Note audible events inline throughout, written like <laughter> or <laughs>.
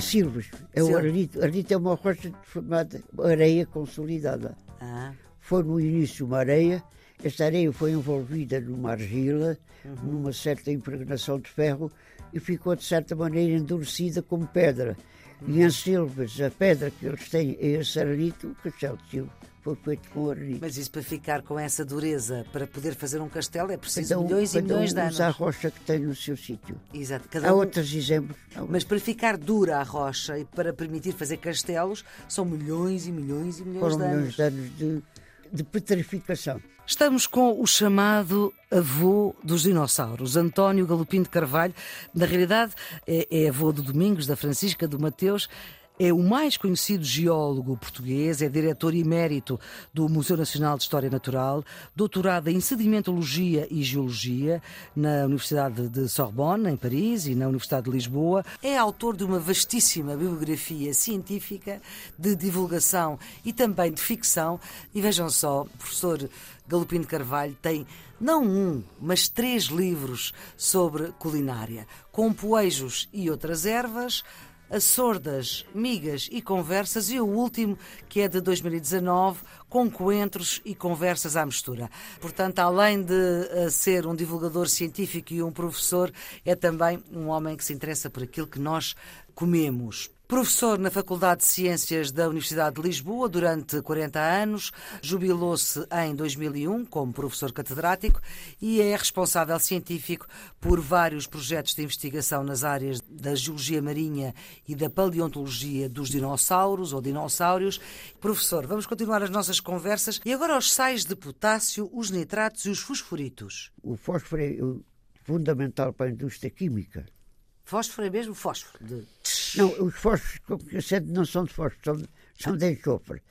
Silves, é o arenito. Arenito é uma rocha formada areia consolidada. Ah, Foi no início uma areia, esta areia foi envolvida numa argila, Uhum. numa certa impregnação de ferro e ficou de certa maneira endurecida como pedra. E Uhum. em Silves, a pedra que eles têm é esse arenito, o castelo de Silves foi feito com arenito. mas isso para ficar com essa dureza, para poder fazer um castelo, é preciso Cada um- milhões e milhões um de anos. usa a rocha que tem no seu sítio. Exato. Há Cada um... outros exemplos. Há Mas para ficar dura a rocha e para permitir fazer castelos, são milhões e milhões e milhões Foram de milhões anos. de anos de, de petrificação. Estamos com o chamado avô dos dinossauros, António Galopim de Carvalho. Na realidade, é, é avô do Domingos, da Francisca, do Mateus. É o mais conhecido geólogo português, é diretor emérito do Museu Nacional de História Natural, doutorado em sedimentologia e geologia na Universidade de Sorbonne, em Paris, e na Universidade de Lisboa. É autor de uma vastíssima bibliografia científica de divulgação e também de ficção. E vejam só, o professor Galopim de Carvalho tem não um, mas três livros sobre culinária, com poejos e outras ervas, as sordas, migas e conversas e o último, que é de 2019, com coentros e conversas à mistura. Portanto, além de eh, ser um divulgador científico e um professor, é também um homem que se interessa por aquilo que nós comemos. Professor na Faculdade de Ciências da Universidade de Lisboa durante 40 anos, jubilou-se em 2001 como professor catedrático e é responsável científico por vários projetos de investigação nas áreas da geologia marinha e da paleontologia dos dinossauros ou dinossauros. Professor, vamos continuar as nossas conversas e agora os sais de potássio, os nitratos e os fosforitos. O fósforo é fundamental para a indústria química. Fósforo é mesmo fósforo. De... Não, os fósforos que eu sei não são de fósforo, são, são de enxofre.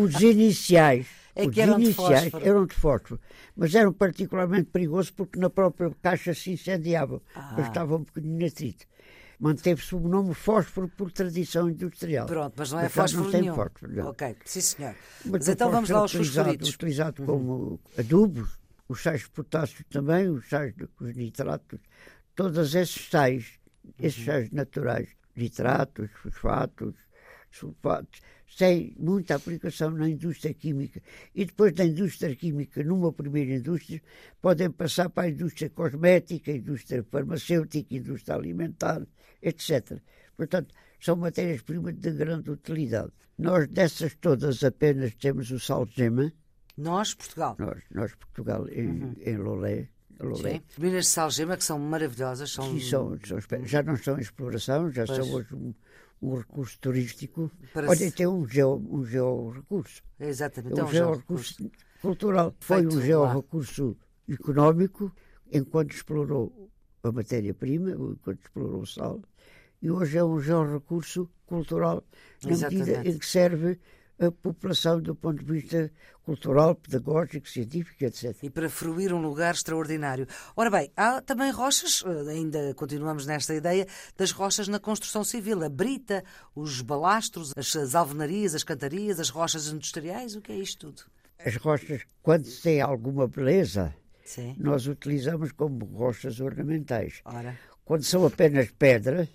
Os iniciais, <laughs> É os eram de iniciais fósforo. eram de fósforo, mas eram particularmente perigosos porque na própria caixa se incendiavam. Ah. Estavam um bocadinho atrito. Manteve-se o nome fósforo por tradição industrial. Pronto, mas não é Mas fósforo não tem nenhum. fósforo, não. Ok, sim senhor. Mas Mas então vamos lá aos utilizado, fosforitos. utilizado como adubo, os sais de potássio também, os sais de os nitratos, todos esses sais, esses sais naturais, nitratos, fosfatos, têm muita aplicação na indústria química. E depois da indústria química, numa primeira indústria, podem passar para a indústria cosmética, indústria farmacêutica, indústria alimentar, etc. Portanto, são matérias-primas de grande utilidade. Nós, dessas todas, apenas temos o sal de gema, Nós, Portugal. nós, nós Portugal, em, em Lolé. Lolé. Sim. Minas de salgema que são maravilhosas. São... Sim, são, são já não estão em exploração, já Pois. são hoje um, um recurso turístico. Para Olha, tem um, geo, um georrecurso. Exatamente. É É um um georrecurso georrecurso. cultural. Foi Feito um lá. georrecurso económico enquanto explorou a matéria-prima, enquanto explorou o sal, e hoje é um georrecurso cultural na medida em que serve a população do ponto de vista cultural, pedagógico, científico, etc. E para fruir um lugar extraordinário. Ora bem, há também rochas, eh, ainda continuamos nesta ideia, das rochas na construção civil. A brita, os balastros, as, as alvenarias, as cantarias, as rochas industriais. O que é isto tudo? As rochas, quando têm alguma beleza, Sim. nós utilizamos como rochas ornamentais. Ora. Quando são apenas pedra,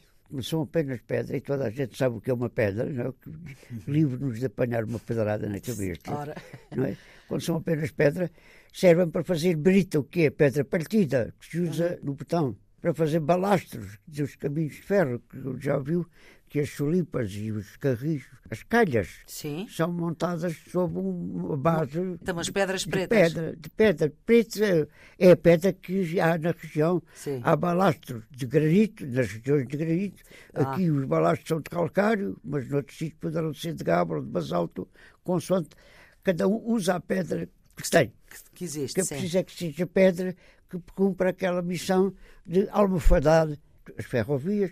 são apenas pedra, e toda a gente sabe o que é uma pedra, não é? <laughs> Livre-nos de apanhar uma pedrada na cabeça. Ora. Não é? Quando são apenas pedra, servem para fazer brita, o que é? Pedra partida, que se usa no botão. Para fazer balastros dos caminhos de ferro, que já viu que as chulipas e os carris, as calhas, Sim. são montadas sob um- uma base Então, as pedras de pretas. pedra, de pedra. Preta é- a pedra que há na região. Sim. Há balastros de granito, nas regiões de granito. Ah. Aqui os balastros são de calcário, mas noutros sítios poderão ser de gabre ou de basalto, consoante cada um usa a pedra que tem. Que, existe. Que é preciso é que seja pedra que cumpra aquela missão de almofadar as ferrovias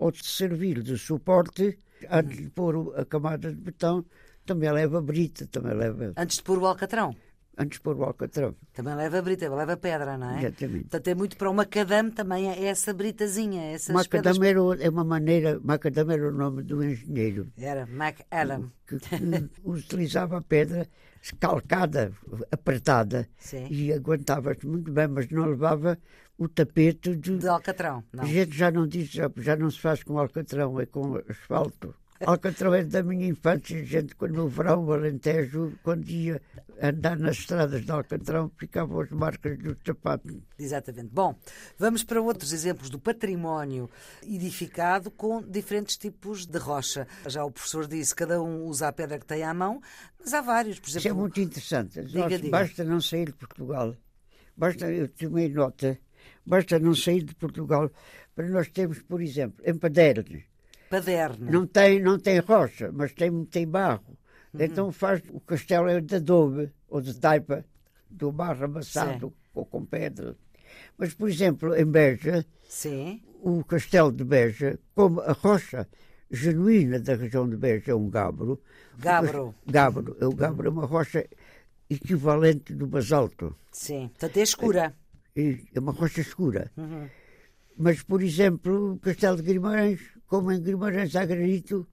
ou de servir de suporte antes de pôr a camada de betão. Também leva brita, também leva Antes de pôr o alcatrão. Antes de pôr o alcatrão. Também leva brita, leva pedra, não é? Exatamente. Portanto, é muito para o macadame também, é essa britazinha. Essas Macadame pedras... era, é uma maneira, Macadame era o nome do engenheiro. Era MacAdam. Que, que <laughs> utilizava a pedra calcada, apertada, Sim. e aguentava-se muito bem, mas não levava o tapete de. De alcatrão, não. A gente já não diz, já, já não se faz com alcatrão, é com asfalto. Alcatrão da minha infância, gente, quando no verão, o Alentejo, quando ia andar nas estradas de Alcatrão, ficavam as marcas dos sapatos. Exatamente. Bom, vamos para outros exemplos do património edificado com diferentes tipos de rocha. Já o professor disse, cada um usa a pedra que tem à mão, mas há vários, por exemplo. Isso é muito interessante. Diga, Nós, diga. Basta não sair de Portugal. Basta, eu tomei nota, basta não sair de Portugal para nós termos, por exemplo, em Paderno. Paderna. Não tem, não tem rocha, mas tem, tem barro. Uhum. Então faz, o castelo é de adobe ou de taipa, do barro amassado ou com pedra. Mas, por exemplo, em Beja, Sim. o castelo de Beja, como a rocha genuína da região de Beja é um gabro. Gabro. Gabro. O gabro é uma rocha equivalente do basalto. Sim. Portanto, é escura. E É uma rocha escura. Uhum. Mas, por exemplo, o castelo de Guimarães, como em Guimarães há granito,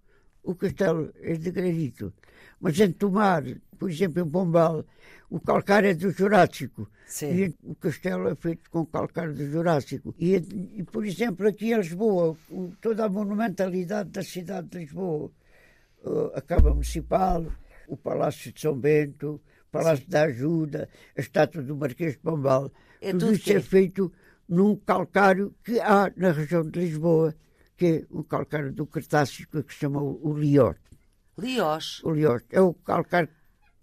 o castelo é de granito. Mas em Tomar, por exemplo, em Pombal, o calcário é do Jurássico. Sim. E o castelo é feito com calcário do Jurássico. E, e, por exemplo, aqui em Lisboa, o- toda a monumentalidade da cidade de Lisboa, uh, a Câmara Municipal, o Palácio de São Bento, o Palácio da Ajuda, a estátua do Marquês de Pombal, É tudo tudo isso quê? é feito num calcário que há na região de Lisboa, que é um calcário do Cretácico que se chama o Lior. Liós. O Lior é o calcário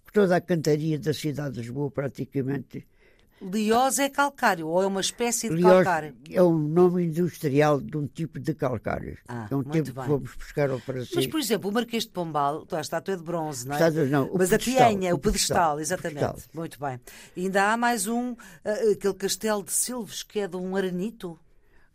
que toda a cantaria da cidade de Lisboa praticamente Liós é calcário, ou é uma espécie de Liós calcário. é um nome industrial de um tipo de calcário. Ah, é um tipo bem. que fomos buscar ao Brasil. Mas, por exemplo, o Marquês de Pombal, a estátua é de bronze, não é? Pedestal, não, o Mas pedestal, a pianha, o o pedestal, pedestal, exatamente. o pedestal. Muito bem. E ainda há mais um, ah, aquele castelo de Silves, que é de um aranito.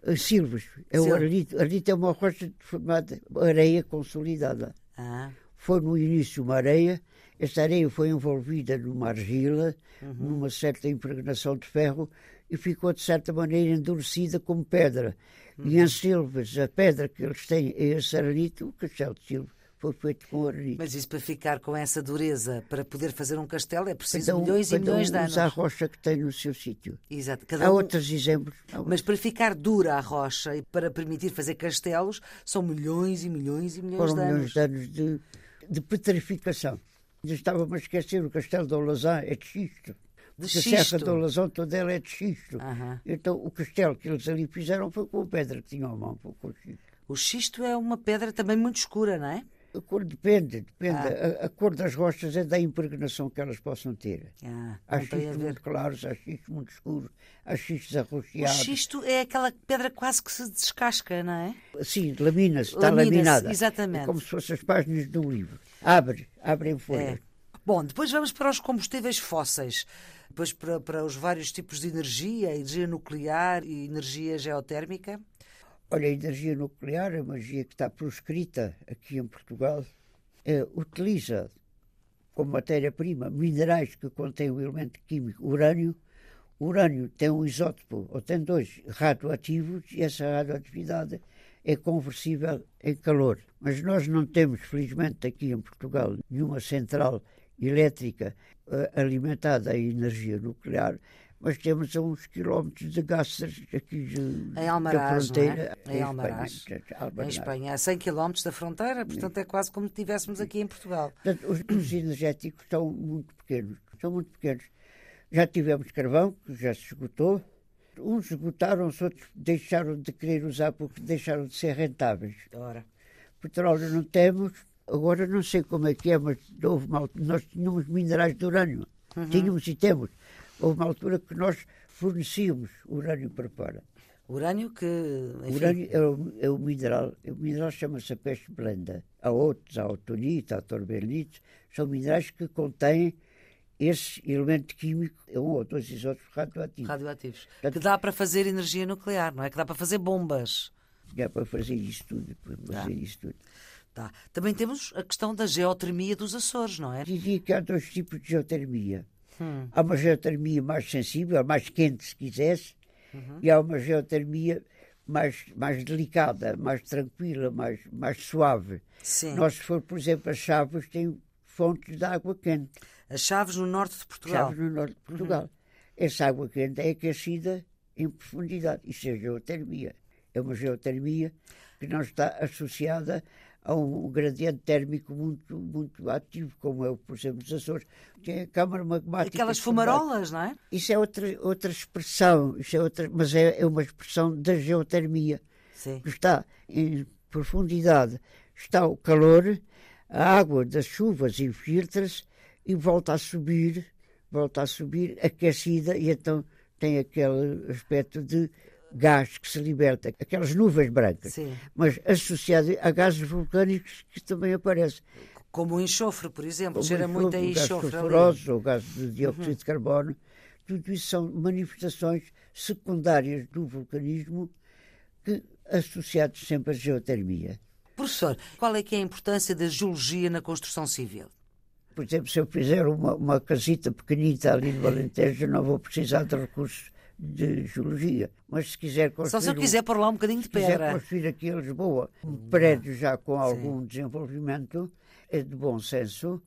Uh, Silves, é o arenito. Arenito é uma rocha formada de areia consolidada. Ah, Foi no início uma areia, essa areia foi envolvida numa argila, Uhum. numa certa impregnação de ferro e ficou de certa maneira endurecida como pedra. E Uhum. em Silves, a pedra que eles têm é esse arenito, o castelo de Silves foi feito com arenito. mas isso para ficar com essa dureza, para poder fazer um castelo, é preciso Cada um- milhões e milhões um de anos. usa a rocha que tem no seu sítio. Exato. Cada Há um- outros exemplos. Há Mas para ficar dura a rocha e para permitir fazer castelos, são milhões e milhões e milhões Foram de milhões anos. de anos de, de petrificação. Eu Estava-me a esquecer, o castelo de Olazã é de xisto. De a xisto. Serra de Olazã toda ela é de xisto. Aham. Então o castelo que eles ali fizeram foi com a pedra que tinham à mão, foi com xisto. O xisto é uma pedra também muito escura, não é? A cor depende, depende. Ah. A, a cor das rochas é da impregnação que elas possam ter. Ah, Há xistos muito claros, há xistos muito escuros, há xistos O arroxeados. xisto é aquela pedra quase que se descasca, não é? Sim, lamina-se, está laminada. exatamente. É como se fossem as páginas de um livro. Abre, abre em folha. É. Bom, depois vamos para os combustíveis fósseis. Depois para, para os vários tipos de energia, energia nuclear e energia geotérmica. Olha, a energia nuclear, a magia que está proscrita aqui em Portugal, eh, utiliza como matéria-prima minerais que contêm o elemento químico urânio. O urânio tem um isótopo, ou tem dois, radioativos, e essa radioatividade é conversível em calor. Mas nós não temos, felizmente, aqui em Portugal, nenhuma central elétrica eh, alimentada a energia nuclear, mas temos a uns quilómetros de Cáceres, aqui de- Em da Almaraz, fronteira. é? Em Almaraz. Espanha, Em Almaraz. Espanha, a 100 km da fronteira, portanto é quase como se estivéssemos aqui em Portugal. Portanto, os, os energéticos são muito pequenos. São muito pequenos. Já tivemos carvão, que já se esgotou. Uns esgotaram-se, outros deixaram de querer usar porque deixaram de ser rentáveis. Ora, Petróleo não temos. Agora não sei como é que é, mas houve altura, nós tínhamos minerais de urânio. Tínhamos e temos. Houve uma altura que nós fornecíamos urânio para fora. urânio que. O Enfim, urânio é o, é o mineral, o mineral chama-se a peste blanda. Há outros, há autonite, há torbelite, são minerais que contêm esse elemento químico, é um ou dois isótopos radioativos. radioativos. Que dá para fazer energia nuclear, não é? Que dá para fazer bombas. É para fazer isso tudo, para fazer isso tudo. Tá. Também temos a questão da geotermia dos Açores, não é? Dizia que há dois tipos de geotermia. Hum. Há uma geotermia mais sensível, mais quente, se quisesse, uhum. e há uma geotermia mais, mais delicada, mais tranquila, mais, mais suave. Sim. Nós, se for, por exemplo, as Chaves têm fontes de água quente. As Chaves no norte de Portugal? Chaves no norte de Portugal. Uhum. Essa água quente é aquecida em profundidade. Isso é geotermia. É uma geotermia que não está associada a um gradiente térmico muito, muito ativo, como é, por exemplo, os Açores. Tem a câmara magmática. Aquelas fumarolas, não é? Isso é outra, outra expressão, isso é outra, mas é, é uma expressão da geotermia. Sim. Que está em profundidade, está o calor, a água das chuvas infiltra-se e volta a subir, volta a subir, aquecida, e então tem aquele aspecto de gás que se liberta, aquelas nuvens brancas, Sim. mas associado a gases vulcânicos que também aparecem. Como o enxofre, por exemplo, cheira muito a enxofre. Gás ou gás de dióxido uhum. de carbono, tudo isso são manifestações secundárias do vulcanismo que associados sempre à geotermia. Professor, qual é que é a importância da geologia na construção civil? Por exemplo, se eu fizer uma, uma casita pequenita ali no <laughs> Alentejo, não vou precisar de recursos de geologia. Mas se quiser construir. Só se eu quiser um, pôr lá um bocadinho de pedra. Se quiser construir aqui em Lisboa um prédio já com algum Sim. desenvolvimento, é de bom senso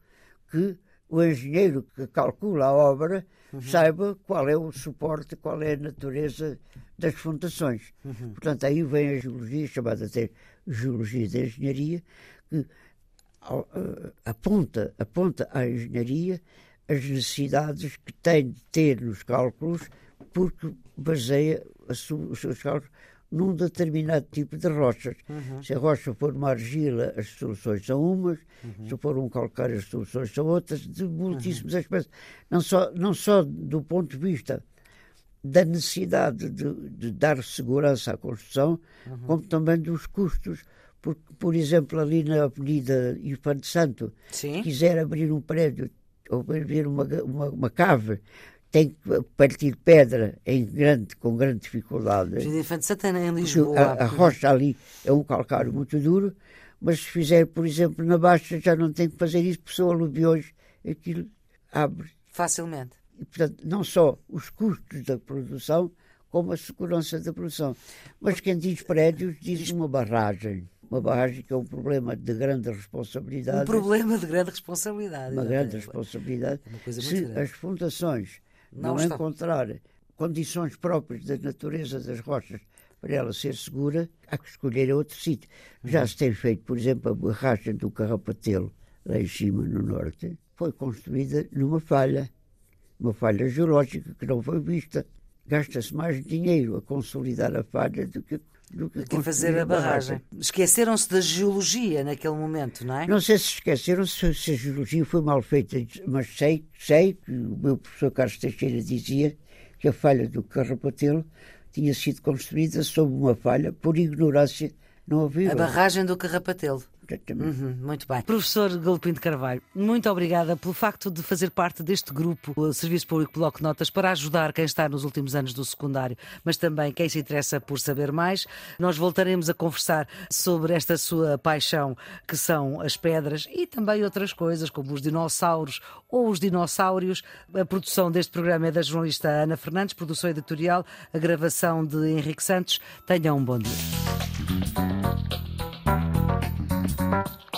que o engenheiro que calcula a obra uhum. saiba qual é o suporte, qual é a natureza das fundações. Uhum. Portanto, aí vem a geologia, chamada até geologia da engenharia, que uh, aponta, aponta à engenharia as necessidades que tem de ter nos cálculos porque baseia os seus cálculos num determinado tipo de rochas. Uhum. Se a rocha for uma argila, as soluções são umas, uhum. se for um calcário, as soluções são outras, de muitíssimos uhum. aspectos. Não só, não só do ponto de vista da necessidade de, de dar segurança à construção, uhum. como também dos custos. Porque, por exemplo, ali na Avenida Infante Santo, Sim. se quiser abrir um prédio ou abrir uma, uma, uma cave tem que partir pedra em grande, com grande dificuldade. Jardim Infante Santana em Lisboa. A, a, rocha ali é um calcário muito duro, mas se fizer, por exemplo, na Baixa, já não tem que fazer isso, porque são aluviões, aquilo abre. Facilmente. E, portanto, não só os custos da produção, como a segurança da produção. Mas quem diz prédios diz uma barragem. Uma barragem que é um problema de grande responsabilidade. Um problema de grande responsabilidade. Uma grande responsabilidade. Uma se grande. as fundações não, não encontrar condições próprias da natureza das rochas para ela ser segura, há que escolher outro sítio. Já uhum. se tem feito, por exemplo, a barragem do Carrapatelo, lá em cima, no norte, foi construída numa falha, uma falha geológica que não foi vista. Gasta-se mais dinheiro a consolidar a falha do que que, fazer a barragem. barragem. Esqueceram-se da geologia naquele momento, não é? Não sei se esqueceram se, se a geologia foi mal feita, mas sei, sei que o meu professor Carlos Teixeira dizia que a falha do Carrapatelo tinha sido construída sob uma falha por ignorância. Não havia. A barragem do Carrapatelo. Uhum, muito bem. Professor Galopim de Carvalho, muito obrigada pelo facto de fazer parte deste grupo, o Serviço Público Bloco Notas, para ajudar quem está nos últimos anos do secundário, mas também quem se interessa por saber mais. Nós voltaremos a conversar sobre esta sua paixão, que são as pedras e também outras coisas, como os dinossauros ou os dinossauros. A produção deste programa é da jornalista Ana Fernandes, produção editorial, a gravação de Henrique Santos. Tenham um bom dia. Thank you.